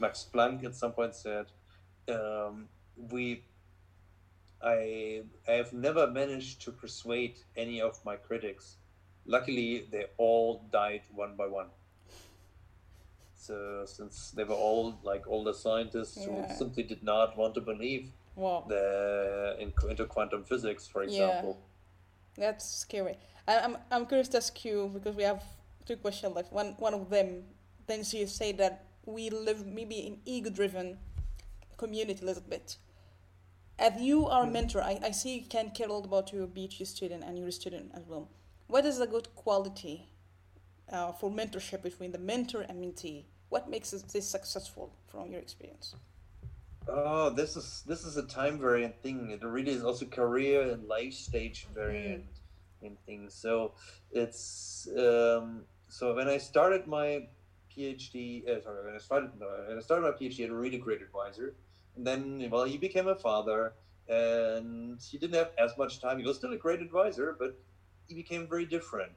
Max Planck at some point said, um, "We, I, I have never managed to persuade any of my critics. Luckily, they all died one by one. So since they were all like older scientists Yeah. who simply did not want to believe Wow. the in, into quantum physics, for Yeah. example." That's scary. I, I'm I'm curious to ask you because we have two questions left. One one of them, then you say that we live maybe in ego-driven community a little bit. As you are a Mm. mentor, I, I see you can care a lot about your PhD student and you're a student as well. What is a good quality uh, for mentorship between the mentor and mentee? What makes this successful from your experience? Oh, this is this is a time variant thing. It really is also career and life stage variant in things. So it's um, so when I started my PhD, uh, sorry, when I started no, when I started my PhD, had a really great advisor, and then well, he became a father, and he didn't have as much time. He was still a great advisor, but he became very different.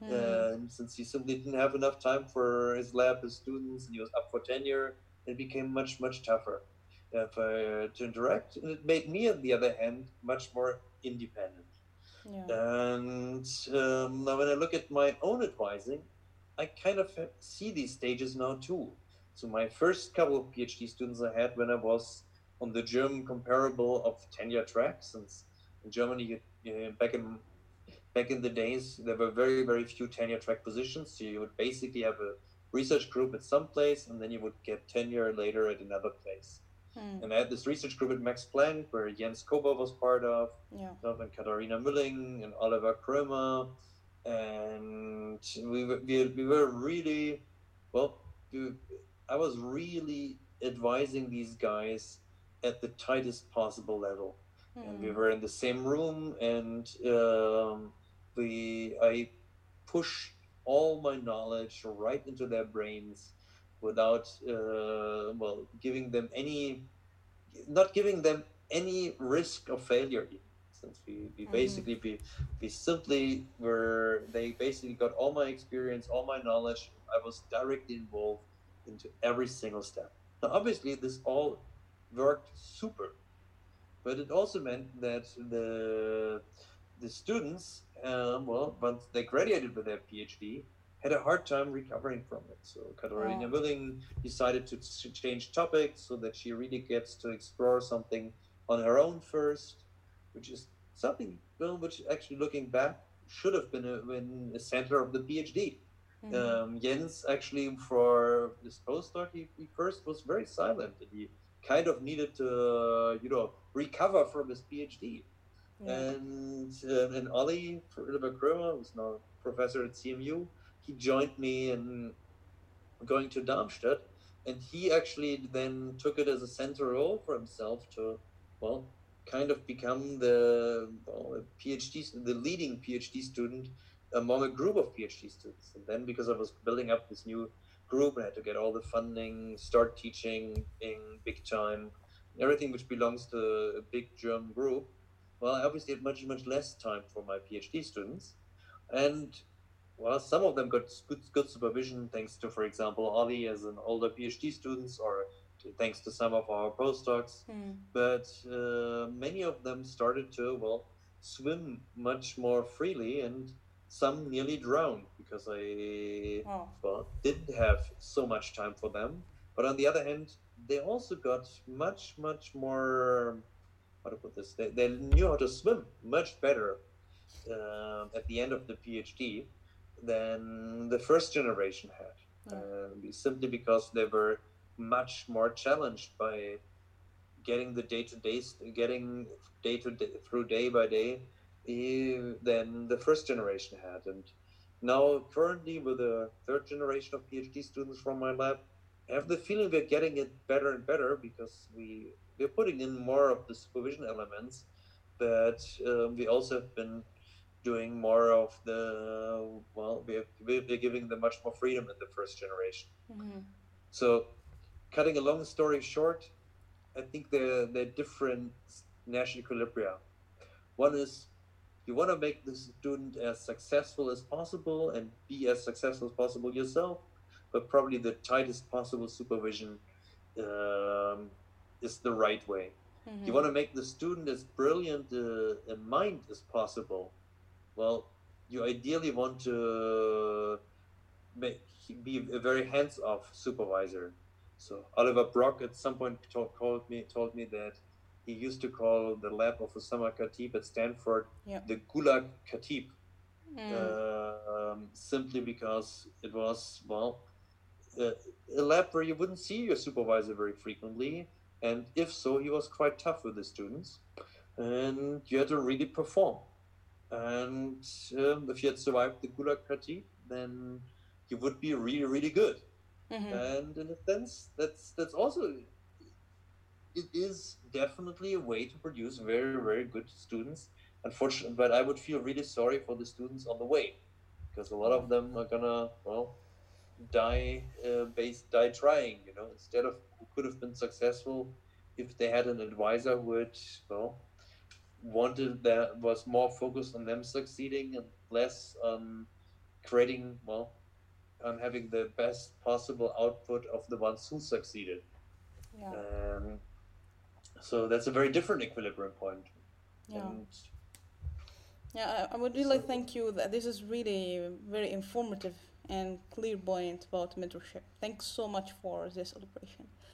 And since he simply didn't have enough time for his lab, his students, and he was up for tenure, it became much, much tougher uh, for, to interact. And it made me, on the other hand, much more independent. yeah. And um, now, when I look at my own advising, I kind of see these stages now too. So, my first couple of PhD students I had when I was on the German comparable of tenure track, since in Germany, you, uh, back in back in the days, there were very, very few tenure track positions. So, you would basically have a research group at some place, and then you would get tenure later at another place. Hmm. And I had this research group at Max Planck, where Jens Kober was part of, Yeah. And Katharina Mülling and Oliver Krömer. And we were, we, we were really, well, we, I was really advising these guys at the tightest possible level. And we Hmm. were in the same room, and um, we, I pushed all my knowledge right into their brains without, uh, well, giving them any, not giving them any risk of failure we, we Mhm. basically we, we simply were they basically got all my experience all my knowledge i was directly involved into every single step now obviously this all worked super but it also meant that the the students um, well once they graduated with their phd had a hard time recovering from it so Katharina Oh. Mülling decided to ch- change topics so that she really gets to explore something on her own first which is something well, which actually looking back should have been a, been a center of the PhD. Mhm. Um, Jens actually for this postdoc he, he first was very silent and he kind of needed to uh, you know recover from his PhD. yeah. And uh, and Ollie Krömer, who's now professor at CMU, he joined me in going to Darmstadt, and he actually then took it as a center role for himself to, well, kind of become the well, PhD, the leading PhD student among a group of PhD students. And then because I was building up this new group, I had to get all the funding, start teaching in big time, everything which belongs to a big German group. Well, I obviously had much, much less time for my PhD students. And well, some of them got good, good supervision thanks to, for example, Ollie as an older PhD students, or thanks to some of our postdocs. Hmm. But uh, many of them started to, well, swim much more freely, and some nearly drowned because I Wow. well, didn't have so much time for them. But on the other hand, they also got much, much more. How to put this? They, they knew how to swim much better um at the end of the PhD than the first generation had. Yeah. Uh, simply because they were much more challenged by getting the day to day, getting day to day through day by day than the first generation had. And now, currently, with the third generation of PhD students from my lab, I have the feeling we're getting it better and better because we we're putting in more of the supervision elements, but um, we also have been doing more of the well, we have, we're giving them much more freedom than the first generation. Mhm. So, cutting a long story short, I think they're, they're different Nash equilibria. One is you want to make the student as successful as possible and be as successful as possible yourself, but probably the tightest possible supervision um, is the right way. Mhm. You want to make the student as brilliant uh, in mind as possible. Well, you ideally want to make be a very hands-off supervisor. So Oliver Brock at some point told, called me told me that he used to call the lab of Oussama Khatib at Stanford Yeah. the Gulag Khatib, Mm. uh, um, simply because it was well uh, a lab where you wouldn't see your supervisor very frequently, and if so, he was quite tough with the students, and you had to really perform. And um, if you had survived the Gulag Khatib, then you would be really, really good. Mhm. And in a sense, that's that's also it is definitely a way to produce very, very good students. Unfortunately, but I would feel really sorry for the students on the way because a lot of them are gonna well die uh, based die trying. You know, instead of who could have been successful if they had an advisor who had well wanted that was more focused on them succeeding and less on creating well on having the best possible output of the ones who succeeded. yeah. Um, so that's a very different equilibrium point. Yeah. And Yeah, I, would really thank you. That this is really very informative and clear clairvoyant about mentorship. Thanks so much for this celebration.